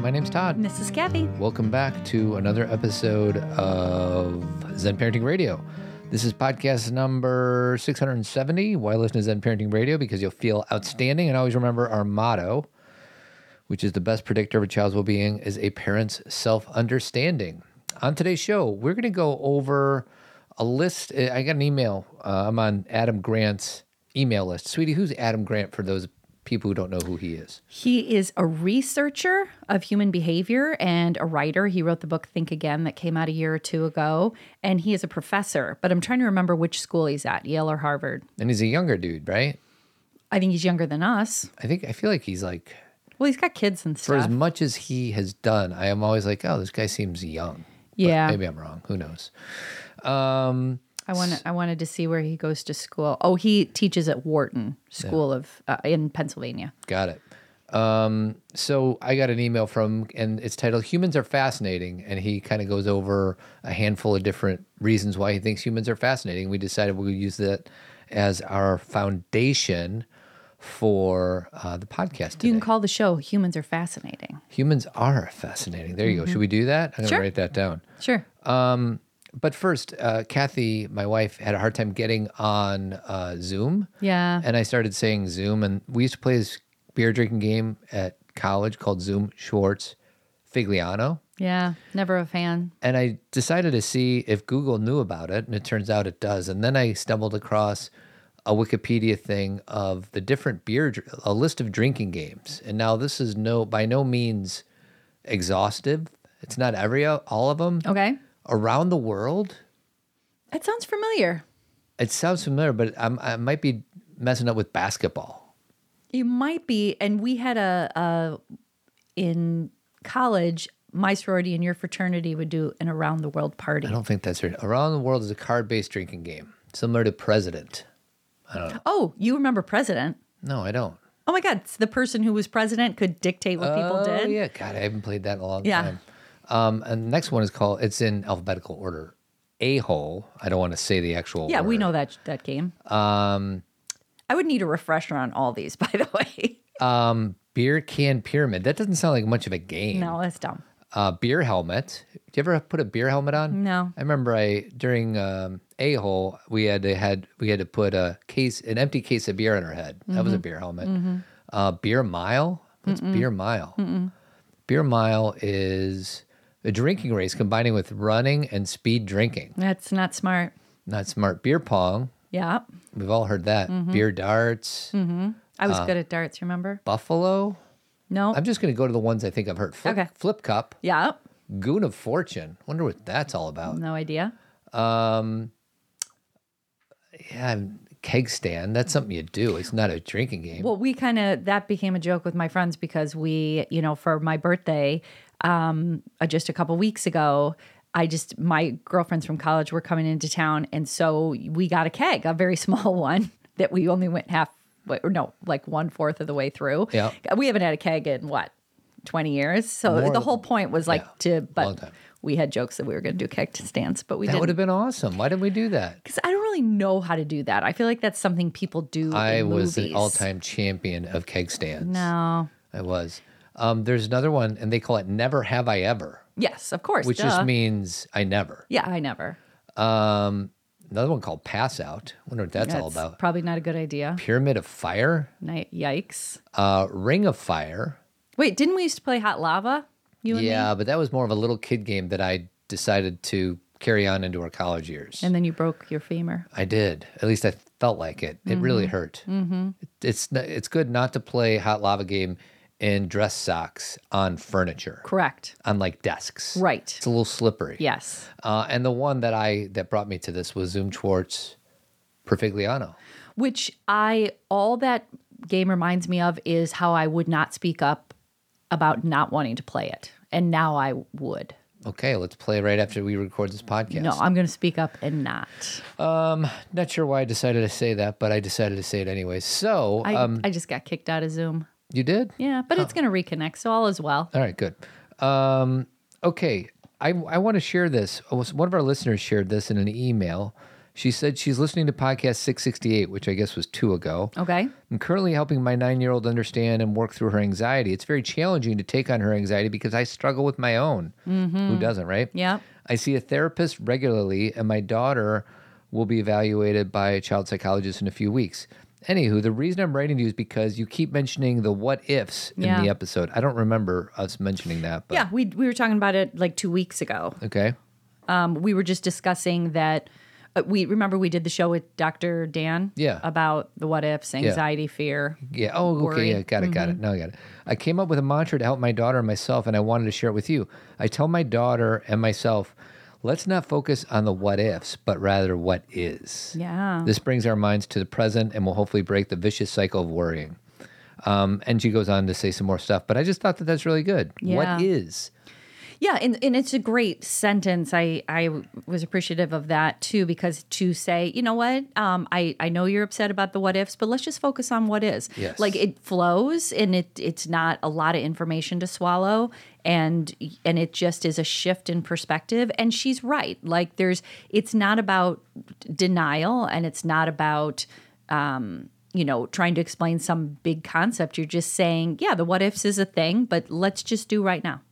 My name's Todd. And this is Kathy. Welcome back to another episode of Zen Parenting Radio. This is podcast number 670. Why listen to Zen Parenting Radio? Because you'll feel outstanding. And always remember our motto, which is the best predictor of a child's well being is a parent's self understanding. On today's show, we're going to go over a list. I got an email. Uh, I'm on Adam Grant's email list. Sweetie, who's Adam Grant for those people who don't know who he is? He is a researcher of human behavior and a writer. He wrote the book Think Again that came out a year or two ago. And he is a professor, but I'm trying to remember which school he's at, Yale or Harvard. And he's a younger dude, right? I think he's younger than us. I think I feel like he's like Well, he's got kids and stuff. for as much as he has done, I am always like, oh, this guy seems young. But Yeah. maybe I'm wrong. Who knows? Um, I wanted I wanted to see where he goes to school. Oh, he teaches at Wharton School of uh, in Pennsylvania. got it. Um, so I got an email from, and it's titled "Humans Are Fascinating," and he kind of goes over a handful of different reasons why he thinks humans are fascinating. We decided we'll use that as our foundation for uh, the podcast today. You can call the show "Humans Are Fascinating." Humans are fascinating. There you go. Should we do that? I'm gonna Mm-hmm. Sure. write that down. Sure. But first, uh, Kathy, my wife, had a hard time getting on uh, Zoom. Yeah. And I started saying Zoom, and we used to play this beer drinking game at college called Zoom Schwartz Figliano. yeah. Never a fan. And I decided to see if Google knew about it, and it turns out it does. And then I stumbled across a Wikipedia thing of the different beer, a list of drinking games. And now this is no by no means exhaustive. It's not every all of them Okay. Around the world. That sounds familiar. It sounds familiar, but I'm, I might be messing up with basketball. You might be, and we had a, a in college. My sorority and your fraternity would do an around the world party. I don't think that's right. Around the world is a card-based drinking game, similar to President. Oh, you remember president? No, I don't. Oh my God, it's the person who was president could dictate what people oh, did. yeah. God, I haven't played that in a long Yeah. time. Um, and the next one is called. It's in alphabetical order. A hole. I don't want to say the actual. Yeah, we know that that game. Um, I would need a refresher on all these, by the way. Um, beer can pyramid. That doesn't sound like much of a game. no, that's dumb. Uh, beer helmet. Do you ever put a beer helmet on? No. I remember I during um, a hole we had to had we had to put a case an empty case of beer on our head. That Mm-hmm. was a beer helmet. Uh, beer mile. What's beer mile? Beer mile is a drinking race combining with running and speed drinking. That's not smart. Not smart. Beer pong. Yeah, We've all heard that. Mm-hmm. Beer darts. I was good at darts. Remember? Buffalo. No. I'm just going to go to the ones I think I've heard. Flip, Okay. flip cup. yeah. Goon of Fortune. Wonder what that's all about. No idea. Um, yeah, keg stand. That's something you do. It's not a drinking game. Well, we kind of that became a joke with my friends because we, you know, for my birthday, um, uh, just a couple weeks ago, I just my girlfriends from college were coming into town, and so we got a keg, a very small one that we only went half, or no, like one fourth of the way through. Yeah. we haven't had a keg in what twenty years. So More the whole point was like yeah, to, but we had jokes that we were going to do keg stands, but we that would didn't. have been awesome. Why didn't we do that? Because I don't really know how to do that. I feel like that's something people do. I was movies. an all-time champion of keg stands. No. I was. Um, there's another one, and they call it "Never Have I Ever," Yes, of course. which duh. just means I never. Yeah, I never. Um, another one called "Pass Out." I wonder what that's, all about. Probably not a good idea. Pyramid of Fire, Night, Yikes. uh, Ring of Fire. Wait, didn't we used to play Hot Lava? You and Yeah, me? but that was more of a little kid game that I decided to carry on into our college years. And then you broke your femur. I did. At least I felt like it. It really Mm-hmm. hurt. Mm-hmm. It's it's good not to play hot lava game in dress socks on furniture, Correct. on like desks. Right. It's a little slippery. Yes. Uh, and the one that I that brought me to this was Zoom Schwartz Profigliano. Which I, all that game reminds me of is how I would not speak up about not wanting to play it. And now I would. Okay, let's play right after we record this podcast. No, I'm going to speak up and not. Um, not sure why I decided to say that, but I decided to say it anyway. So, I, um, I just got kicked out of Zoom. You did? Yeah, but it's going to reconnect, so all is well. All right, good. Um, okay, I I want to share this. One of our listeners shared this in an email. She said she's listening to podcast 668, which I guess was two ago. Okay. I'm currently helping my nine year old understand and work through her anxiety. It's very challenging to take on her anxiety because I struggle with my own. Who doesn't, right? Yeah. I see a therapist regularly, and my daughter will be evaluated by a child psychologist in a few weeks. Anywho, the reason I'm writing to you is because you keep mentioning the what ifs in Yeah. the episode. I don't remember us mentioning that, but Yeah, we we were talking about it like two weeks ago. okay. Um, we were just discussing that. Uh, we remember we did the show with Dr. Dan. Yeah. About the what ifs, anxiety, fear. Yeah. Oh, okay. worry. Yeah. Got it. Got it. No, I got it. I came up with a mantra to help my daughter and myself, and I wanted to share it with you. I tell my daughter and myself, let's not focus on the what ifs, but rather what is. Yeah. This brings our minds to the present and will hopefully break the vicious cycle of worrying. Um, and she goes on to say some more stuff, but I just thought that that's really good. Yeah. What is? Yeah, and, and it's a great sentence. I, I was appreciative of that too, because to say, you know what, um, I, I know you're upset about the what ifs, but let's just focus on what is. Yes. Like it flows and it it's not a lot of information to swallow and and it just is a shift in perspective. And she's right. Like there's it's not about denial and it's not about um, you know, trying to explain some big concept. You're just saying, yeah, the what ifs is a thing, but let's just do right now.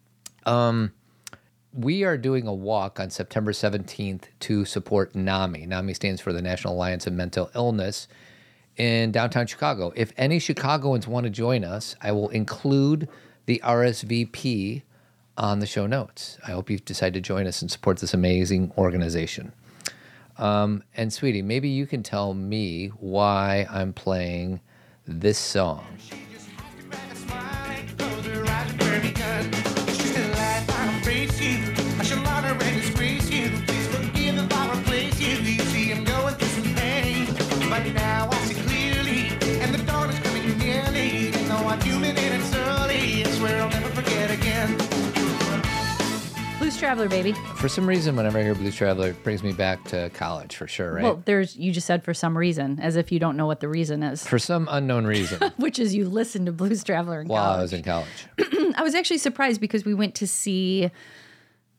We are doing a walk on September 17th to support NAMI. NAMI stands for the National Alliance of Mental Illness in downtown Chicago. If any Chicagoans want to join us, I will include the RSVP on the show notes. I hope you decide to join us and support this amazing organization. Um, and sweetie, maybe you can tell me why I'm playing this song. Traveler, baby. For some reason, whenever I hear Blues Traveler, it brings me back to college for sure, right? Well, there's you just said for some reason, as if you don't know what the reason is, for some unknown reason, which is you listened to Blues Traveler in while I was in college. I was actually surprised because we went to see.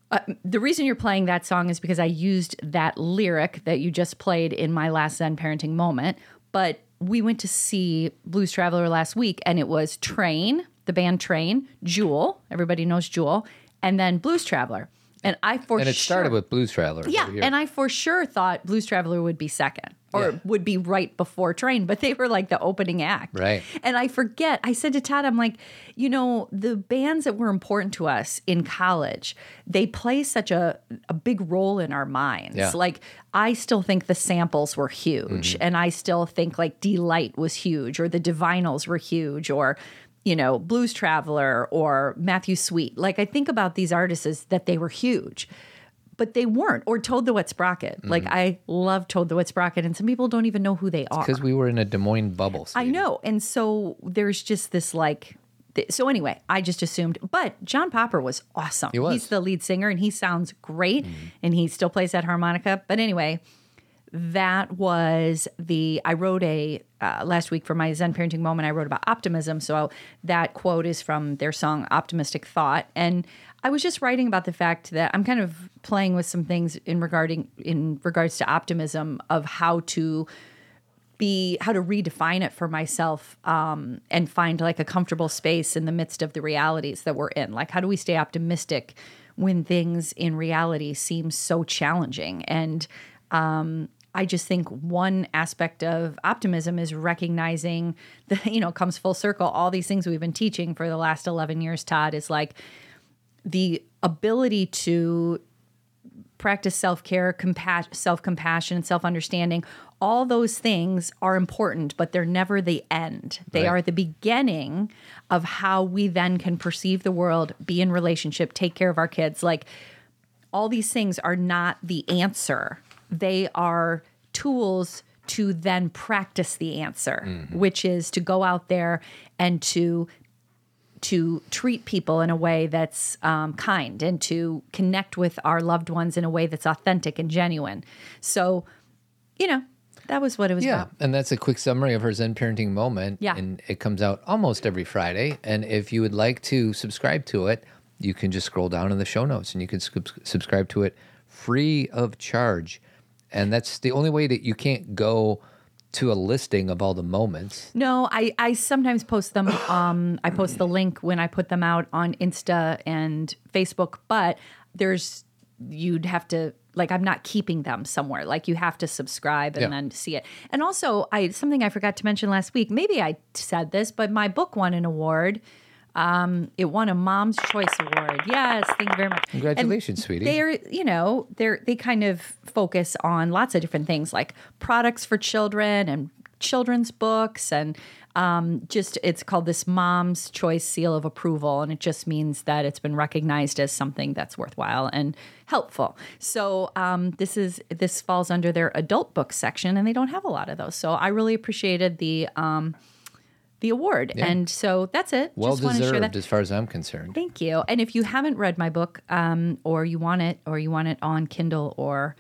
Uh, the reason you're playing that song is because I used that lyric that you just played in my last Zen parenting moment. But we went to see Blues Traveler last week, and it was Train, the band Train, Jewel, everybody knows Jewel, and then Blues Traveler. And I for And it started with Blues Traveler. Yeah, and I for sure thought Blues Traveler would be second or Yeah. would be right before Train, but they were like the opening act. Right. And I forget, I said to Todd, I'm like, you know, the bands that were important to us in college, they play such a, a big role in our minds. Yeah. Like, I still think the samples were huge, Mm-hmm. and I still think like Delight was huge, or the Divinyls were huge, or you know, Blues Traveler or Matthew Sweet. Like I think about these artists that they were huge but they weren't. Or Toad the Wet Sprocket. Mm-hmm. Like I love Toad the Wet Sprocket, and some people don't even know who they are. because we were in a Des Moines bubble. I know, and so there's just this like. th- So anyway, I just assumed, but John Popper was awesome. He was. Mm-hmm. He's the lead singer, and he sounds great, and he still plays that harmonica. But anyway, that was the I wrote a uh, last week for my Zen parenting moment. I wrote about optimism. So that quote is from their song "Optimistic Thought," and I was just writing about the fact that I'm kind of playing with some things in regarding in regards to optimism of how to be how to redefine it for myself um, and find like a comfortable space in the midst of the realities that we're in. Like, how do we stay optimistic when things in reality seem so challenging? And um, I just think one aspect of optimism is recognizing that, you know, comes full circle. All these things we've been teaching for the last 11 years, Todd, is like the ability to practice self-care compa- self-compassion and self-understanding all those things are important but they're never the end they Right. are the beginning of how we then can perceive the world be in relationship take care of our kids like all these things are not the answer they are tools to then practice the answer which is to go out there and to to treat people in a way that's um, kind and to connect with our loved ones in a way that's authentic and genuine. So, you know, that was what it was Yeah, about. and that's a quick summary of her Zen parenting moment. Yeah. and it comes out almost every Friday. And if you would like to subscribe to it, you can just scroll down in the show notes and you can sub- subscribe to it free of charge. And that's the only way that you can't go to a listing of all the moments. No, I, I sometimes post them. Um, I post the link when I put them out on Insta and Facebook, but there's you'd have to like I'm not keeping them somewhere. Like you have to subscribe and Yeah. then see it. And also, I something I forgot to mention last week. Maybe I said this, but my book won an award. Um, it won a Mom's Choice Award. Yes, thank you very much. And Congratulations, sweetie. They're, you know, they're they kind of focus on lots of different things like products for children and children's books and um, just it's called this Mom's Choice Seal of Approval, and it just means that it's been recognized as something that's worthwhile and helpful. So um, this is this falls under their adult book section, and they don't have a lot of those. So I really appreciated the um, the award, and so that's it. Well just to share that. deserved, as far as I'm concerned. Thank you. And if you haven't read my book, um, or you want it, or you want it on Kindle or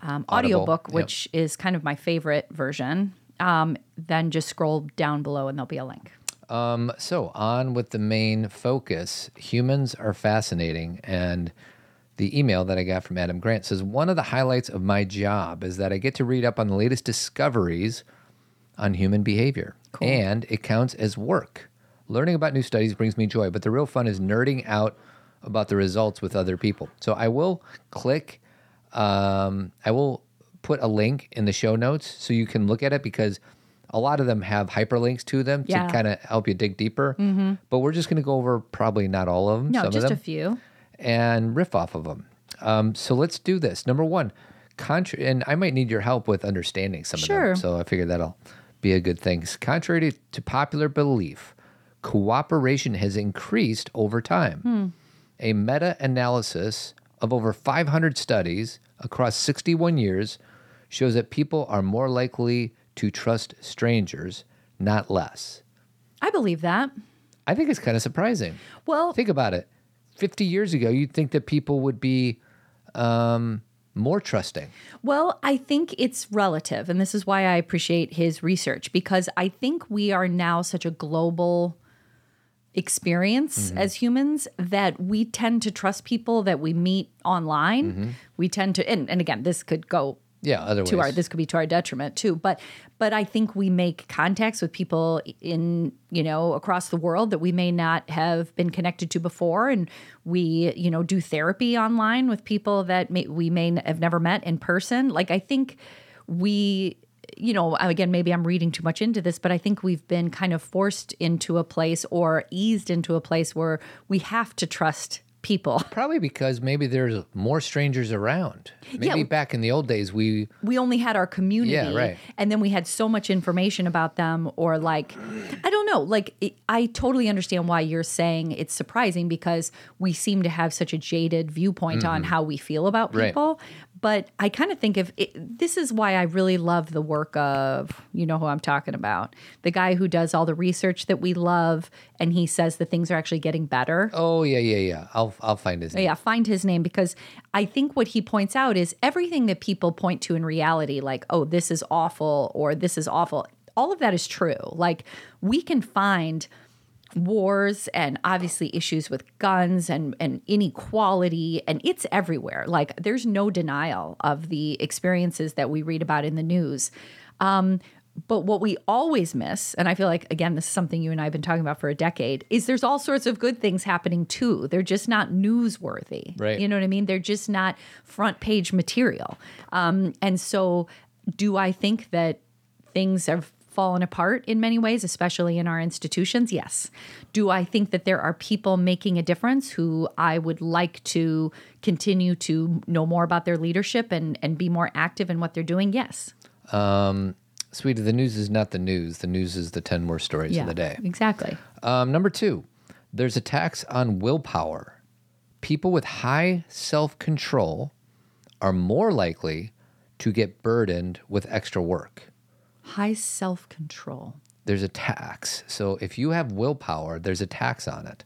um, Audible, audiobook, yep. which is kind of my favorite version, um, then just scroll down below and there'll be a link. Um, so on with the main focus. Humans are fascinating, and the email that I got from Adam Grant says one of the highlights of my job is that I get to read up on the latest discoveries on human behavior, and it counts as work. Learning about new studies brings me joy, but the real fun is nerding out about the results with other people. So I will click. Um, I will put a link in the show notes so you can look at it because a lot of them have hyperlinks to them Yeah. to kind of help you dig deeper. But we're just going to go over probably not all of them. No, just of a few. and riff off of them. Um, so let's do this. Number one, contra- and I might need your help with understanding some Sure. of them. So I figured that'll be a good thing. Contrary to, popular belief, cooperation has increased over time. A meta analysis of over 500 studies across 61 years shows that people are more likely to trust strangers, not less. I believe that. I think it's kind of surprising. Well, Think about it. 50 years ago, you'd think that people would be um, more trusting. Well, I think it's relative. And this is why I appreciate his research because I think we are now such a global experience Mm-hmm. as humans that we tend to trust people that we meet online. Mm-hmm. We tend to, and, and again, this could go Yeah, otherwise. to our this could be to our detriment too. But but i think we make contacts with people in you know across the world that we may not have been connected to before. And we you know do therapy online with people that may, we may have never met in person. Like i think we you know again maybe i'm reading too much into this but i think we've been kind of forced into a place or eased into a place where we have to trust people Probably because maybe there's more strangers around. Maybe Yeah. back in the old days, we we only had our community Yeah, right. and then we had so much information about them or like i don't know like it, i totally understand why you're saying it's surprising because we seem to have such a jaded viewpoint on how we feel about Mm-hmm. Right. But i kind of think of it, this is why i really love the work of you know who i'm talking about the guy who does all the research that we love and he says the things are actually getting better Oh yeah, yeah, yeah. I'll I'll find his oh, name. yeah, find his name because I think what he points out is everything that people point to in reality, like, oh, this is awful or this is awful, all of that is true. Like, we can find wars and obviously issues with guns and, and inequality, and it's everywhere. Like, there's no denial of the experiences that we read about in the news. Um, but what we always miss, and I feel like, again, this is something you and I have been talking about for a decade, is there's all sorts of good things happening too. They're just not newsworthy. Right. You know what I mean? They're just not front page material. Um, and so, do I think that things have fallen apart in many ways, especially in our institutions? Yes. Do I think that there are people making a difference who I would like to continue to know more about their leadership and, and be more active in what they're doing? Yes. Um, Sweetie, the news is not the news. The news is the 10 worst stories of the day. Exactly. Um, number two, there's a tax on willpower. People with high self control are more likely to get burdened with extra work. High self control. There's a tax. So if you have willpower, there's a tax on it.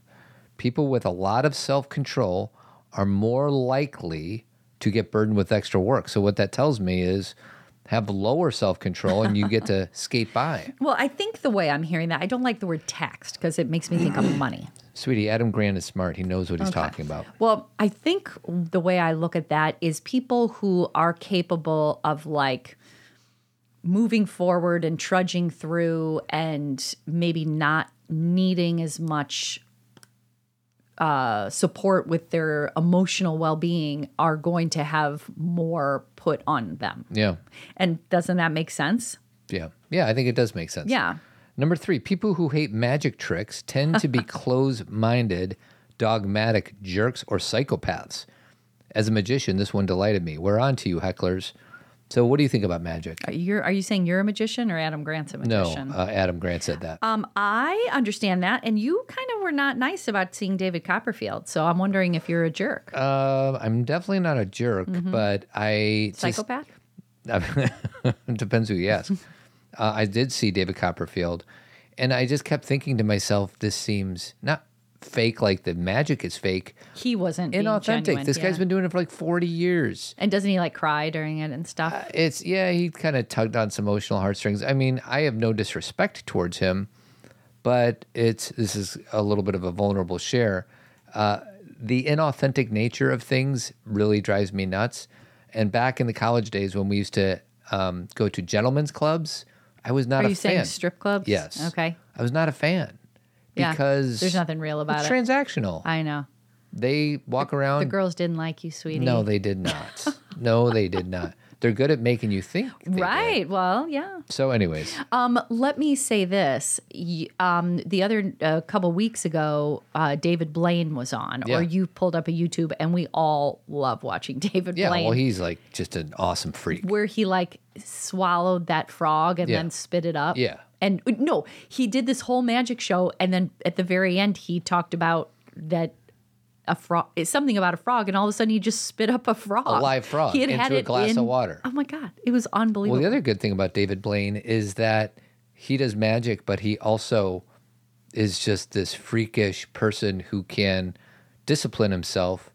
People with a lot of self control are more likely to get burdened with extra work. So what that tells me is have lower self control and you get to skate by. Well, I think the way I'm hearing that, I don't like the word taxed because it makes me think of money. Sweetie, Adam Grant is smart. He knows what he's talking about. Well, I think the way I look at that is people who are capable of like moving forward and trudging through and maybe not needing as much uh, support with their emotional well being are going to have more put on them. Yeah. And doesn't that make sense? Yeah. Yeah, I think it does make sense. Yeah. Number three, people who hate magic tricks tend to be close minded, dogmatic jerks or psychopaths. As a magician, this one delighted me. We're on to you, hecklers. So, what do you think about magic? You're, you saying you're a magician or Adam Grant's a No, magician? uh, Adam Grant said that. Um, I understand that, and you kind of were not nice about seeing David Copperfield. So I'm wondering if you're a jerk, Uh, I'm definitely not a jerk, but I just- psychopath. depends who you ask. uh, I did see David Copperfield, and I just kept thinking to myself, this seems not fake like the magic is fake, He wasn't inauthentic. genuine, this guy's been doing it for like 40 years. And doesn't he like cry during it and stuff? It's yeah, he kind of tugged on some emotional heartstrings. I mean, I have no disrespect towards him, but it's this is a little bit of a vulnerable share. Uh, the inauthentic nature of things really drives me nuts. And back in the college days when we used to um, go to gentlemen's clubs, I was not Are a you fan. saying strip clubs? Yes. Okay. I was not a fan Yeah. because There's nothing real about it's it. transactional. I know. they walk around. The girls didn't like you, sweetie. no, they did not. no, they did not. They're good at making you think. they did. Right. Well, yeah. So, anyways, Um, let me say this. Y- Um, the other uh, couple weeks ago, uh, David Blaine was on, Yeah. or you pulled up a YouTube, and we all love watching David yeah. Blaine. Well, he's like just an awesome freak. where he like swallowed that frog and Yeah. then spit it up. Yeah. And uh, no, he did this whole magic show, and then at the very end, he talked about that a frog is something about a frog, and all of a sudden he just spit up a frog, A live frog He had into had a glass of water. Oh my god, it was unbelievable. Well, the other good thing about David Blaine is that he does magic, but he also is just this freakish person who can discipline himself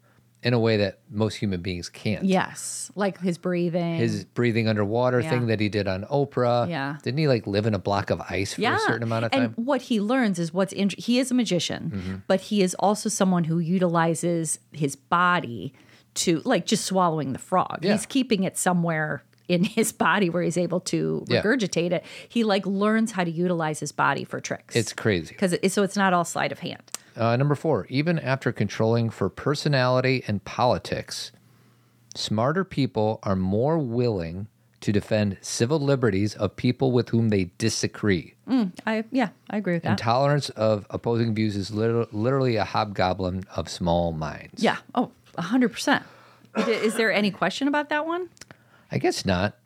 in a way that most human beings can't. yes, like his breathing. His breathing underwater Yeah. thing that he did on Oprah. Yeah. Didn't he like live in a block of ice for a certain amount of time? And what he learns is what's in, he is a magician, Mm-hmm. but he is also someone who utilizes his body to like just swallowing the frog. Yeah. He's keeping it somewhere in his body where he's able to Yeah. regurgitate it. He like learns how to utilize his body for tricks. it's crazy. because it, so it's not all sleight of hand. Uh, number four, even after controlling for personality and politics, smarter people are more willing to defend civil liberties of people with whom they disagree. I yeah, I agree with that. Intolerance of opposing views is lit- literally a hobgoblin of small minds. yeah. Oh, 100%. Is there any question about that one? I guess not.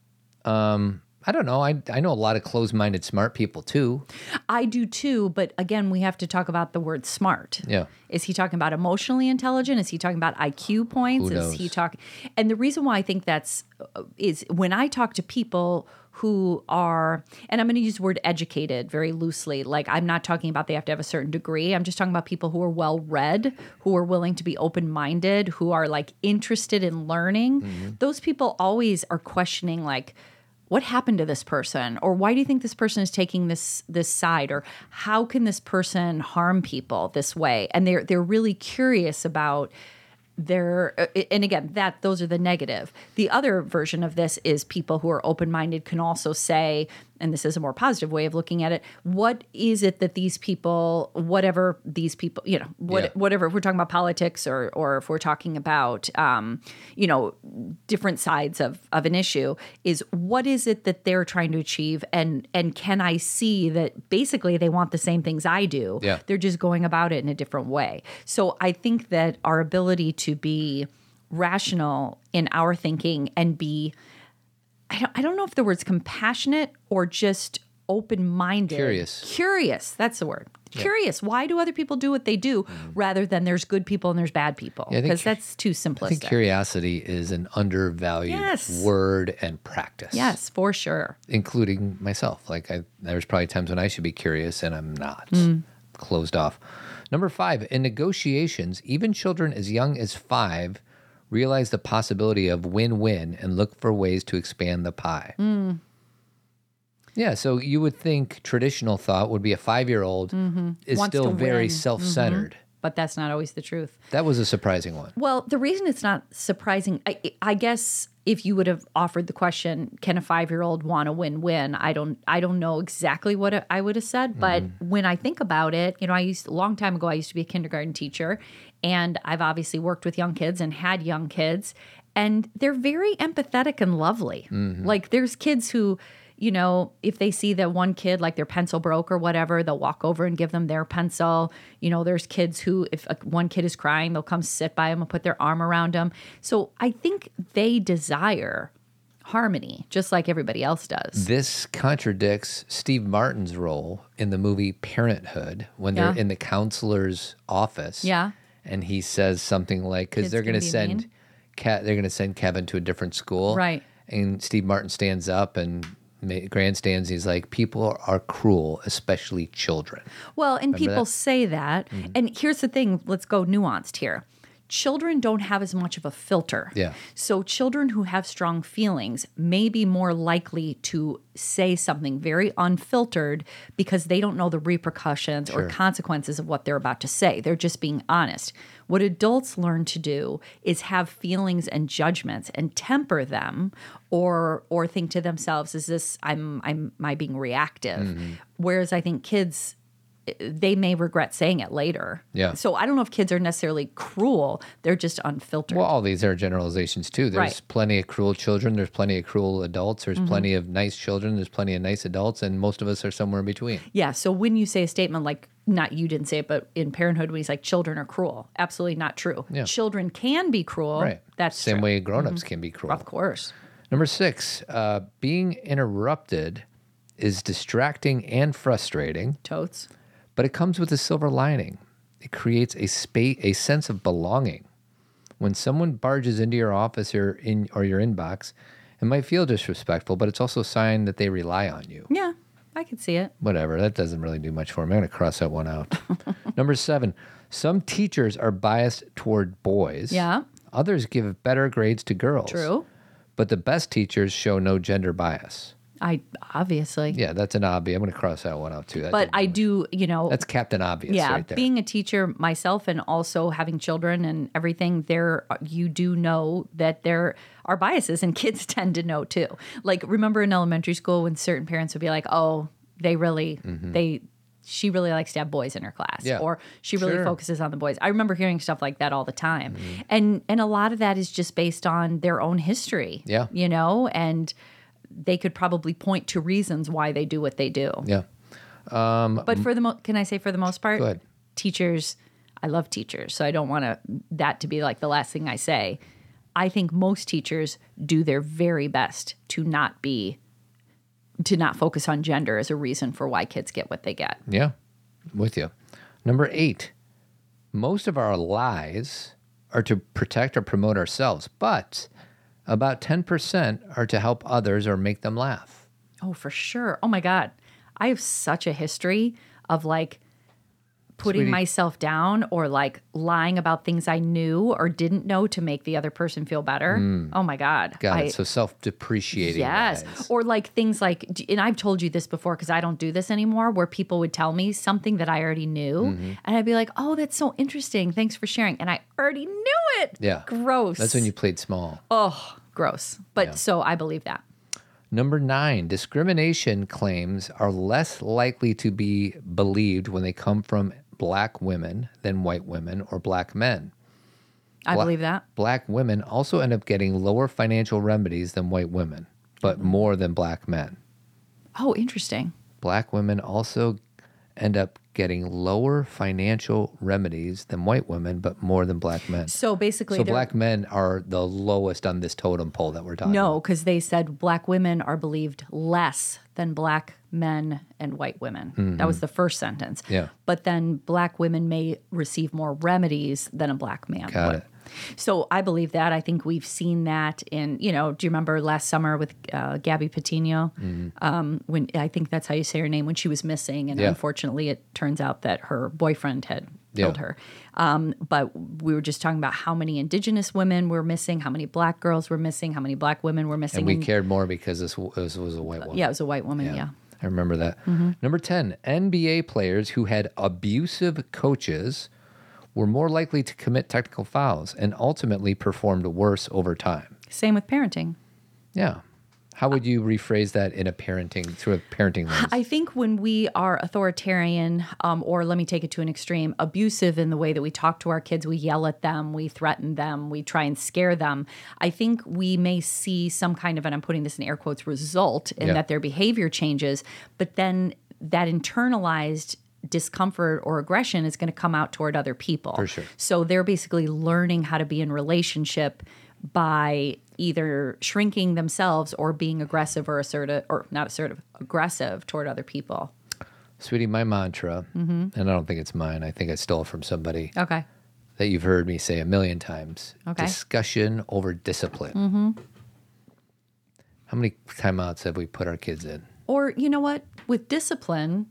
Um, I don't know. I, I know a lot of closed minded smart people too. I do too, but again, we have to talk about the word smart. Yeah. Is he talking about emotionally intelligent? Is he talking about IQ points? Who Is he talking? And the reason why I think that's uh, is when I talk to people who are, and I'm going to use the word educated very loosely. Like I'm not talking about they have to have a certain degree. I'm just talking about people who are well read, who are willing to be open minded, who are like interested in learning. Mm-hmm. Those people always are questioning like what happened to this person? Or why do you think this person is taking this this side? Or how can this person harm people this way? And they're they're really curious about their uh, and again that those are the negative. The other version of this is people who are open-minded can also say and this is a more positive way of looking at it what is it that these people whatever these people you know what Yeah. whatever if we're talking about politics or or if we're talking about um you know different sides of of an issue is what is it that they're trying to achieve and and can i see that basically they want the same things i do Yeah. they're just going about it in a different way so i think that our ability to be rational in our thinking and be I don't, I don't know if the word's compassionate or just open-minded Curious. curious that's the word curious why do other people do what they do rather than there's good people and there's bad people Mm. Because cu- that's too I think simplistic curiosity is an undervalued Yes. word and practice. yes for sure including myself. Like I, there's probably times when I should be curious and I'm not. Mm. Closed off. Number five, in negotiations, even children as young as five realize the possibility of win-win and look for ways to expand the pie. Mm. Yeah, so you would think traditional thought would be a five year old is Mm-hmm. Wants still very. Mm-hmm. self centered. But that's not always the truth. That was a surprising one. Well, the reason it's not surprising, I, I guess, if you would have offered the question, "Can a five-year-old want to win-win?" I don't, I don't know exactly what I would have said, but mm-hmm. when I think about it, you know, I used a long time ago. I used to be a kindergarten teacher, and I've obviously worked with young kids and had young kids, and they're very empathetic and lovely. Mm-hmm. Like there's kids who you know, if they see that one kid, like their pencil broke or whatever, they'll walk over and give them their pencil. You know, there's kids who, if one kid is crying, they'll come sit by them and put their arm around them. So I think they desire harmony, just like everybody else does. This contradicts Steve Martin's role in the movie Parenthood when they're in the counselor's office. Yeah. And he says something like, because they're going to send. Ke- they're going to send Kevin to a different school. Right. And Steve Martin stands up and grandstands. He's like, people are cruel, especially children. Well, and people that? say that. Mm-hmm. And here's the thing let's go nuanced here. Children don't have as much of a filter. Yeah. So, children who have strong feelings may be more likely to say something very unfiltered because they don't know the repercussions or consequences of what they're about to say. They're just being honest. What adults learn to do is have feelings and judgments and temper them or or think to themselves is this I'm I'm am I being reactive? Mm-hmm. Whereas I think kids they may regret saying it later. Yeah. So I don't know if kids are necessarily cruel. They're just unfiltered. Well, all these are generalizations too. There's Right. Mm-hmm. plenty of cruel children. There's plenty of cruel adults. There's plenty of nice children. There's plenty of nice adults, and most of us are somewhere in between. Yeah. So when you say a statement like, not you didn't say it, but in Parenthood, when he's like, children are cruel, absolutely not true. Yeah. Children can be cruel. Right. That's same true. way grown-ups can be cruel. Of course. Number six, uh, being interrupted is distracting and frustrating, Totes. But it comes with a silver lining. It creates a space, a sense of belonging. When someone barges into your office or in or your inbox, it might feel disrespectful, but it's also a sign that they rely on you. Yeah. I can see it. Whatever, that doesn't really do much for me. I'm going to cross that one out. Number seven, some teachers are biased toward boys. Yeah. Others give better grades to girls. True. But the best teachers show no gender bias. I obviously. Yeah, that's an obvious. I'm going to cross that one out too. That But I do, you know, that's Captain Obvious yeah, right there. being a teacher myself and also having children and everything, there you do know that there are biases, and kids tend to know too. Like remember in elementary school when certain parents would be like, "Oh, they really they." She really likes to have boys in her class, Mm-hmm. Yeah. or she really Sure. focuses on the boys. I remember hearing stuff like that all the time, Mm-hmm. and and a lot of that is just based on their own history. Yeah. you know, and they could probably point to reasons why they do what they do. yeah. Um, But for the mo- can I say for the most part, Go ahead. teachers, I love teachers, so I don't want to that to be like the last thing I say. I think most teachers do their very best to not be to not focus on gender as a reason for why kids get what they get. Yeah. With you. Number eight, most of our lies are to protect or promote ourselves, but about 10% are to help others or make them laugh. Oh, for sure. Oh my god. I have such a history of like putting Sweetie. myself down or like lying about things I knew or didn't know to make the other person feel better. Oh my god. Got I, it. So self depreciating. Yes. Or like things like, and I've told you this before because I don't do this anymore, where people would tell me something that I already knew. Mm-hmm. And I'd be like, oh, that's so interesting. Thanks for sharing. And I already knew it. Yeah. Gross. That's when you played small. oh, gross. But so I believe that. Number nine, discrimination claims are less likely to be believed when they come from black women than white women or black men. I believe that. Black women also end up getting lower financial remedies than white women, but Mm-hmm. more than black men. Oh, interesting. Black women also end up getting lower financial remedies than white women, but more than black men. So basically, So black men are the lowest on this totem pole that we're talking No, because they said black women are believed less than black men and white women. That was the first sentence. Mm-hmm. Yeah. But then black women may receive more remedies than a black man Got would. it. So I believe that. I think we've seen that in, you know, do you remember last summer with uh, Gabby Patino? Um, when I think that's how you say her name, when she was missing. And Mm-hmm. Yeah. unfortunately, it turns out that her boyfriend had Yeah. killed her. Um, but we were just talking about how many indigenous women were missing, how many black girls were missing, how many black women were missing. And we And- cared more because this, was a white woman. yeah, it was a white woman. Yeah. Yeah. I remember that. Number 10, NBA players who had abusive coaches were more likely to commit technical fouls and ultimately performed worse over time. Same with parenting. Yeah. How would you rephrase that in a parenting, through a parenting lens? I think when we are authoritarian, um, or let me take it to an extreme, abusive in the way that we talk to our kids, we yell at them, we threaten them, we try and scare them. I think we may see some kind of, and I'm putting this in air quotes, result in Yeah. that their behavior changes, but then that internalized discomfort or aggression is going to come out toward other people. For sure. So they're basically learning how to be in relationship by either shrinking themselves or being aggressive or assertive, or not assertive, aggressive toward other people. Sweetie, my mantra, and I don't think it's mine, I think I stole it from somebody Okay. that you've heard me say a million times Okay. discussion over discipline. Mm-hmm. How many timeouts have we put our kids in? Or you know what? With discipline,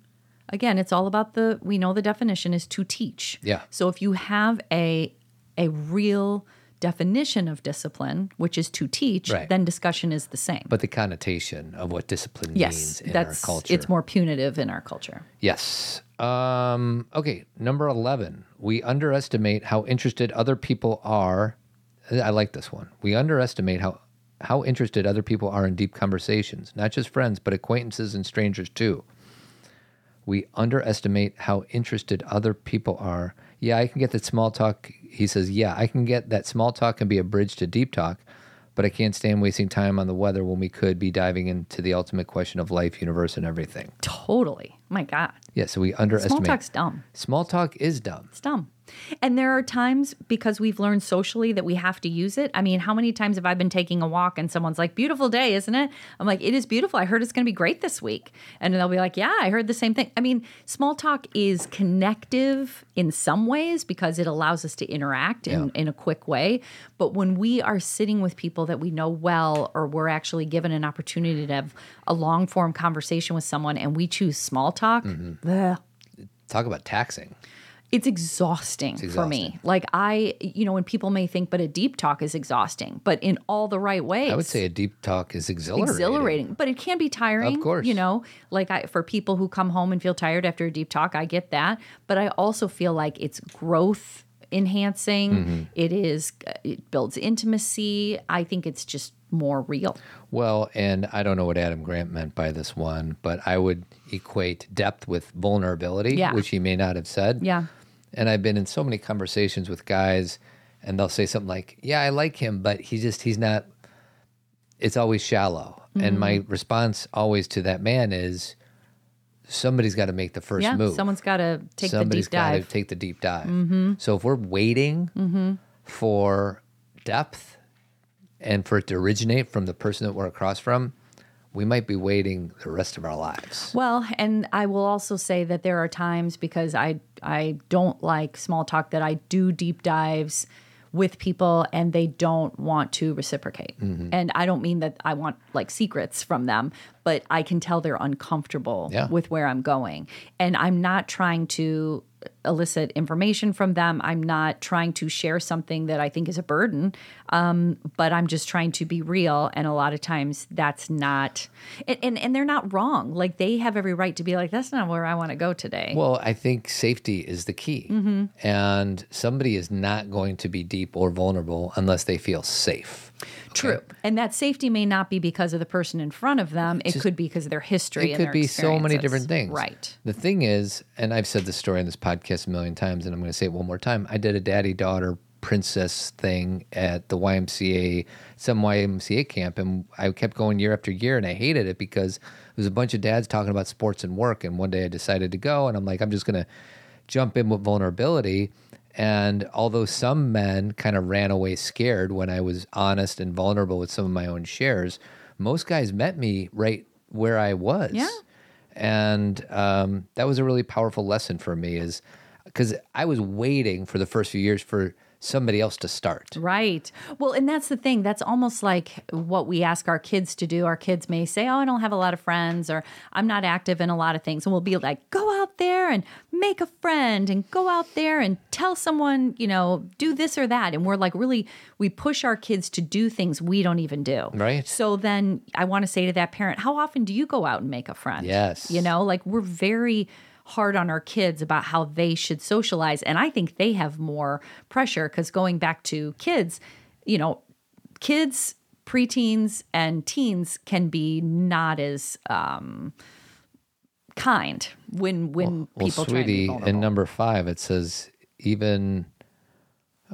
again, it's all about the we know the definition is to teach. Yeah. So if you have a a real definition of discipline, which is to teach, Right. then discussion is the same. But the connotation of what discipline yes, means in that's our culture. it's more punitive in our culture. Yes. Um, okay, number 11. We underestimate how interested other people are. I like this one. We underestimate how how interested other people are in deep conversations, not just friends, but acquaintances and strangers too. We underestimate how interested other people are. Yeah, I can get that small talk. He says, Yeah, I can get that small talk can be a bridge to deep talk, but I can't stand wasting time on the weather when we could be diving into the ultimate question of life, universe, and everything. Totally. My God. Yeah, so we underestimate. Small talk's dumb. Small talk is dumb. It's dumb. And there are times because we've learned socially that we have to use it. I mean, how many times have I been taking a walk and someone's like, beautiful day, isn't it? I'm like, it is beautiful. I heard it's going to be great this week. And they'll be like, yeah, I heard the same thing. I mean, small talk is connective in some ways because it allows us to interact in, Yeah. in a quick way. But when we are sitting with people that we know well, or we're actually given an opportunity to have a long form conversation with someone and we choose small talk, mm-hmm. Bleh, Talk about taxing. it's exhausting, for me. Like I, you know, when people may think, but a deep talk is exhausting, but in all the right ways. I would say a deep talk is exhilarating. exhilarating, but it can be tiring. Of course. you know, like I for people who come home and feel tired after a deep talk, I get that. But I also feel like it's growth enhancing. Mm-hmm. It is, it builds intimacy. I think it's just more real. Well, and I don't know what Adam Grant meant by this one, but I would equate depth with vulnerability, Yeah. which he may not have said. Yeah. And I've been in so many conversations with guys, and they'll say something like, "Yeah, I like him, but he just he's not." It's always shallow, and my Mm-hmm. response always to that man is, "Somebody's got to make the first yeah. move. Someone's got to take Somebody's the deep dive. Mm-hmm. got to take the deep dive. So if we're waiting for depth and for it to originate from the person that we're across from, we might be waiting the rest of our lives. Well, and I will also say that there are times because I I don't like small talk that I do deep dives with people and they don't want to reciprocate. Mm-hmm. And I don't mean that I want like secrets from them, but I can tell they're uncomfortable Yeah. with where I'm going. And I'm not trying to elicit information from them. I'm not trying to share something that I think is a burden, um, but I'm just trying to be real. And a lot of times that's not, and, and, and they're not wrong. Like they have every right to be like, that's not where I want to go today. Well, I think safety is the key. Mm-hmm. And somebody is not going to be deep or vulnerable unless they feel safe. True. And that safety may not be because of the person in front of them. It could be because of their history. It could be so many different things. Right. The thing is, and I've said this story on this podcast a million times, and I'm going to say it one more time. I did a daddy daughter princess thing at the YMCA, some YMCA camp, and I kept going year after year, and I hated it because it was a bunch of dads talking about sports and work. And one day I decided to go, and I'm like, I'm just going to jump in with vulnerability. And although some men kind of ran away scared when I was honest and vulnerable with some of my own shares, most guys met me right where I was Yeah. and um, that was a really powerful lesson for me is because i was waiting for the first few years for somebody else to start. Right. Well, and that's the thing. That's almost like what we ask our kids to do. Our kids may say, Oh, I don't have a lot of friends, or I'm not active in a lot of things. And we'll be like, Go out there and make a friend, and go out there and tell someone, you know, do this or that. And we're like, really, we push our kids to do things we don't even do. Right. So then I want to say to that parent, How often do you go out and make a friend? Yes. You know, like we're very hard on our kids about how they should socialize. And I think they have more pressure because going back to kids, you know, kids, preteens, and teens can be not as um, kind when when Well, people try to be vulnerable. in number five, it says even.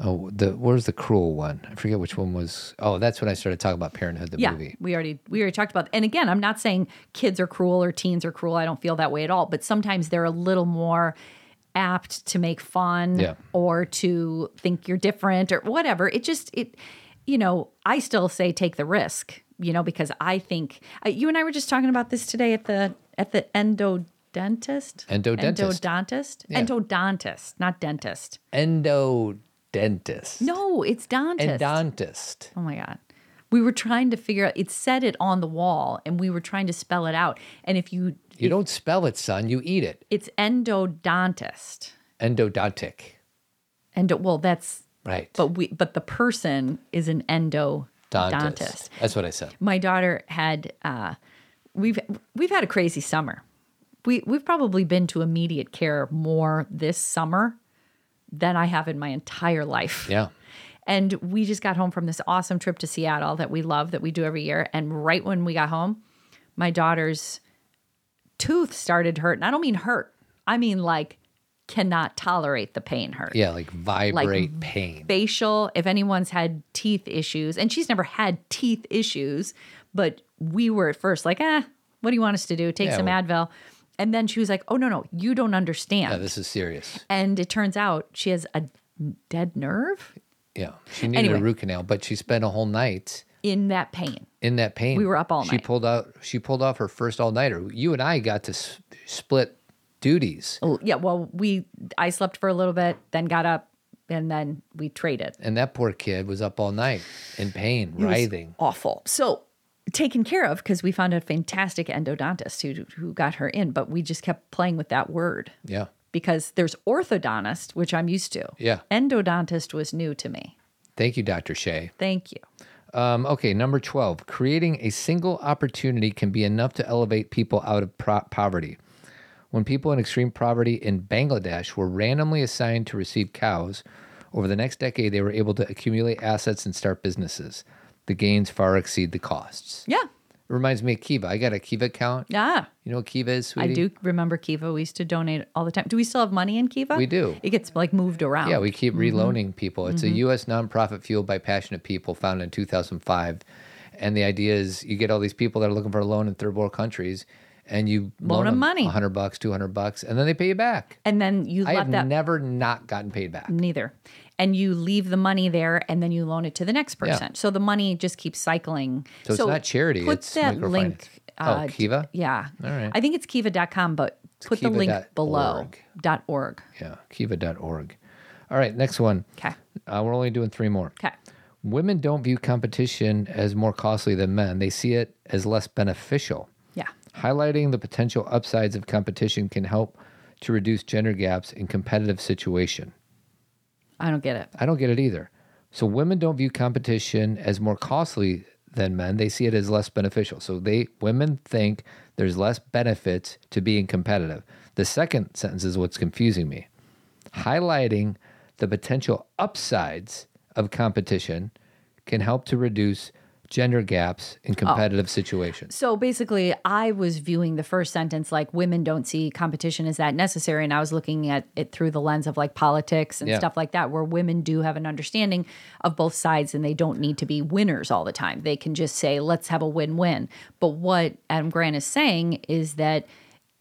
Oh, the where's the cruel one? I forget which one was. Oh, that's when I started talking about Parenthood, the yeah, movie. we already we already talked about. And again, I'm not saying kids are cruel or teens are cruel. I don't feel that way at all. But sometimes they're a little more apt to make fun Yeah. or to think you're different or whatever. It just it, you know, I still say take the risk. You know, because I think uh, you and I were just talking about this today at the at the endodontist. Endodontist. Endodontist. Yeah. Endodontist, not dentist. Endodontist. No, it's dentist. Endodontist. Oh my God. We were trying to figure out, it said it on the wall and we were trying to spell it out. And if you, You don't spell it, son. You eat it. it's endodontist. Endodontic. Endo, well, that's, Right. but we, but the person is an endodontist. Dontist. That's what I said. My daughter had, uh, we've, we've had a crazy summer. We, we've probably been to immediate care more this summer than I have in my entire life. Yeah. And we just got home from this awesome trip to Seattle that we love, that we do every year. And right when we got home, my daughter's tooth started hurt. And I don't mean hurt, I mean like cannot tolerate the pain hurt. Yeah, like vibrate pain. Facial, if anyone's had teeth issues, and she's never had teeth issues, but we were at first like, eh, what do you want us to do? Take Yeah, some Advil. And then she was like, oh, no, no, you don't understand. Yeah, this is serious. and it turns out she has a dead nerve Yeah. She needed Anyway. a root canal, but she spent a whole night in that pain. in that pain. We were up all She night. She pulled out she pulled off her first all nighter. You and I got to s- split duties. Oh, yeah, well, we I slept for a little bit, then got up, and then we traded. And that poor kid was up all night in pain, It writhing. awful. So taken care of because we found a fantastic endodontist who who got her in, but we just kept playing with that word Yeah. because there's orthodontist, which I'm used to. Yeah. Endodontist was new to me. Thank you, Dr. Shea. Thank you. Um, okay, number 12. Creating a single opportunity can be enough to elevate people out of pro- poverty. When people in extreme poverty in Bangladesh were randomly assigned to receive cows, over the next decade they were able to accumulate assets and start businesses. The gains far exceed the costs. Yeah. It reminds me of Kiva. I got a Kiva account. Yeah. You know what Kiva is, sweetie? I do remember Kiva. We used to donate all the time. Do we still have money in Kiva? We do. It gets like moved around. Yeah, we keep Mm-hmm. reloaning people. It's a U.S. nonprofit fueled by passionate people, founded in 2005. And the idea is you get all these people that are looking for a loan in third world countries, and you loan them money. 100 bucks, 200 bucks, and then they pay you back. and then you I have that never not gotten paid back. neither and you leave the money there and then you loan it to the next Yeah. person so the money just keeps cycling So it's not charity, put it's that link uh, Oh, Kiva? yeah All right. i think it's kiva.com but put the link dot below org. dot org Yeah, kiva.org. All right, next one. okay Uh, we're only doing three more. okay Women don't view competition as more costly than men, they see it as less beneficial. Highlighting the potential upsides of competition can help to reduce gender gaps in competitive situation. i don't get it I don't get it either. So women don't view competition as more costly than men. They see it as less beneficial. So they women think there's less benefits to being competitive. The second sentence is what's confusing me. Highlighting the potential upsides of competition can help to reduce gender gaps in oh. competitive situations. so basically i was viewing the first sentence like women don't see competition as that necessary and i was looking at it through the lens of like politics and Yeah. stuff like that where women do have an understanding of both sides and they don't need to be winners all the time they can just say let's have a win-win but what adam grant is saying is that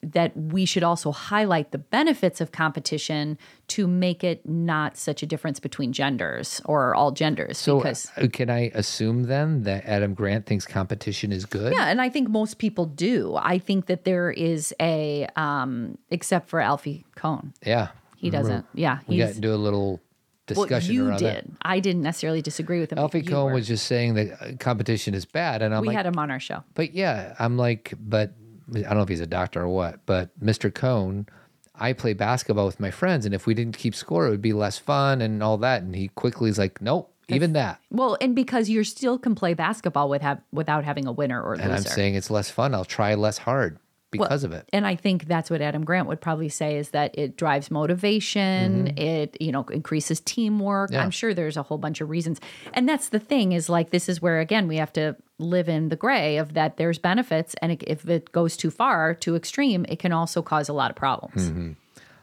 that we should also highlight the benefits of competition to make it not such a difference between genders or all genders So because uh, can I assume then that Adam Grant thinks competition is good? Yeah, and I think most people do. I think that there is a, um, except for Alfie Kohn, Yeah. he doesn't. Yeah, We got to do a little discussion well, you did. that. I didn't necessarily disagree with him. Alfie Kohn were. was just saying that uh, competition is bad, and I'm We like, had him on our show. but yeah, I'm like, but I don't know if he's a doctor or what, but Mr. Kohn, I play basketball with my friends, and if we didn't keep score, it would be less fun and all that. And he quickly is like, nope, even that. Well, and because you still can play basketball with have, without having a winner or And I'm saying it's less fun. I'll try less hard because of it. and I think that's what Adam Grant would probably say is that it drives motivation, it you know increases teamwork. Mm-hmm. Yeah. I'm sure there's a whole bunch of reasons. And that's the thing is like this is where again we have to live in the gray of that there's benefits and it, if it goes too far, too extreme, it can also cause a lot of problems.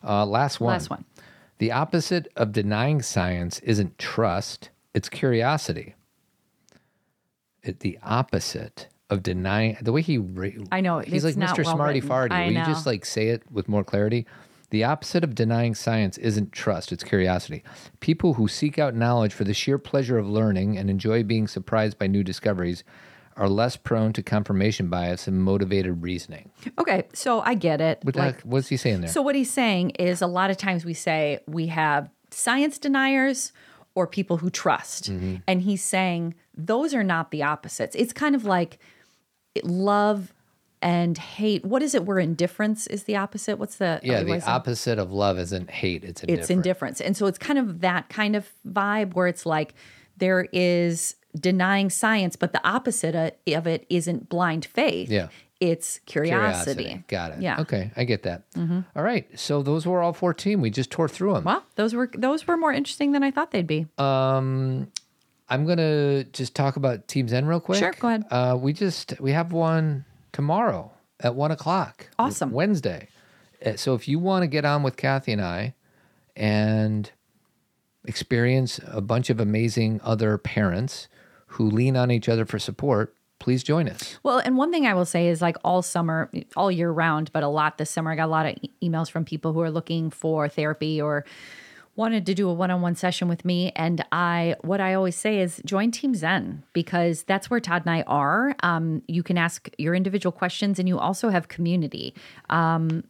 Uh, last one. Last one. The opposite of denying science isn't trust, it's curiosity. It, the opposite of denying, the way he, re- I know, he's like Mr. well Smarty written. Farty. I Will you just like say it with more clarity? The opposite of denying science isn't trust, it's curiosity. People who seek out knowledge for the sheer pleasure of learning and enjoy being surprised by new discoveries are less prone to confirmation bias and motivated reasoning. Okay, so I get it. What Like? What's he saying there? So what he's saying is a lot of times we say we have science deniers or people who trust. Mm-hmm. And he's saying those are not the opposites. It's kind of like love and hate. What is it where indifference is the opposite? What's the yeah, what the opposite of love isn't hate, it's indifference. It's indifference. And so it's kind of that kind of vibe where it's like there is denying science, but the opposite of- it isn't blind faith. Yeah. It's curiosity. Got it. Yeah. Mm-hmm. Okay, I get that. All right. So those were all 14. We just tore through them. Well, those were those were more interesting than I thought they'd be. I'm gonna just talk about Team Zen real quick. Sure, go ahead. Uh, we just we have one tomorrow at one o'clock. Awesome. Wednesday. Uh, So if you want to get on with Cathy and I, and experience a bunch of amazing other parents who lean on each other for support, please join us. Well, and one thing I will say is like all summer, all year round, but a lot this summer, I got a lot of e- emails from people who are looking for therapy or wanted to do a one-on-one session with me and i what i always say is join team zen because that's where todd and i are um, you can ask your individual questions and you also have community um,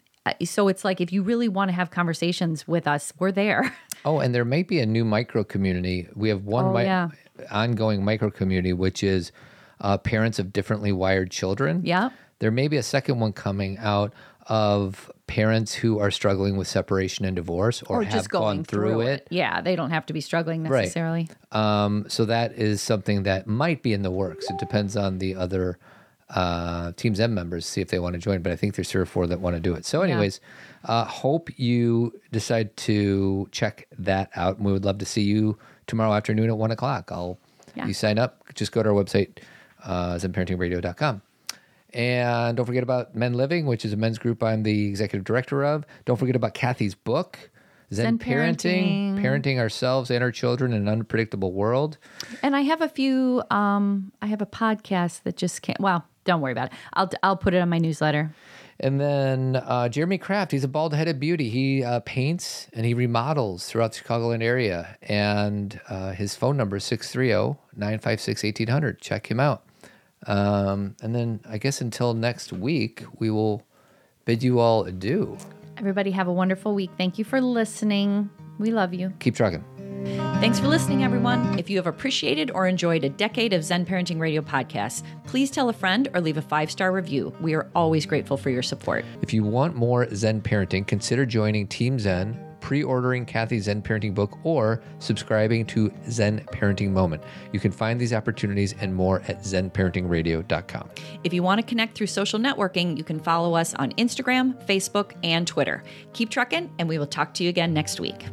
so it's like if you really want to have conversations with us we're there Oh, and there may be a new micro community. We have one Oh, mi- yeah. ongoing micro community, which is uh, parents of differently wired children. Yeah. There may be a second one coming out of parents who are struggling with separation and divorce or, or have just gone going through, it. yeah they don't have to be struggling Right. necessarily Um, so that is something that might be in the works. It depends on the other uh, Team Zen members, see if they want to join. But I think there's three or four that want to do it. So, anyways, uh, hope you decide to check that out. And we would love to see you tomorrow afternoon at one o'clock. I'll Yeah. you sign up. Just go to our website, uh, zenparentingradio.com. And don't forget about Men Living, which is a men's group I'm the executive director of. Don't forget about Cathy's book, Zen, Zen Parenting, Parenting. Ourselves and Our Children in an Unpredictable World. And I have a few. Um, I have a podcast that just can't. Well, don't worry about it. I'll I'll put it on my newsletter. And then uh, Jeremy Kraft, he's a bald headed beauty. He uh, paints and he remodels throughout the Chicagoland area. And uh, his phone number is 630 956 1800. Check him out. Um, and then I guess until next week, we will bid you all adieu. Everybody have a wonderful week. Thank you for listening. We love you. Keep trucking. Thanks for listening, everyone. If you have appreciated or enjoyed a decade of Zen Parenting Radio podcasts, please tell a friend or leave a five star review. We are always grateful for your support. If you want more Zen parenting, consider joining Team Zen, pre ordering Cathy's Zen parenting book, or subscribing to Zen Parenting Moment. You can find these opportunities and more at zenparentingradio.com. If you want to connect through social networking, you can follow us on Instagram, Facebook, and Twitter. Keep trucking, and we will talk to you again next week.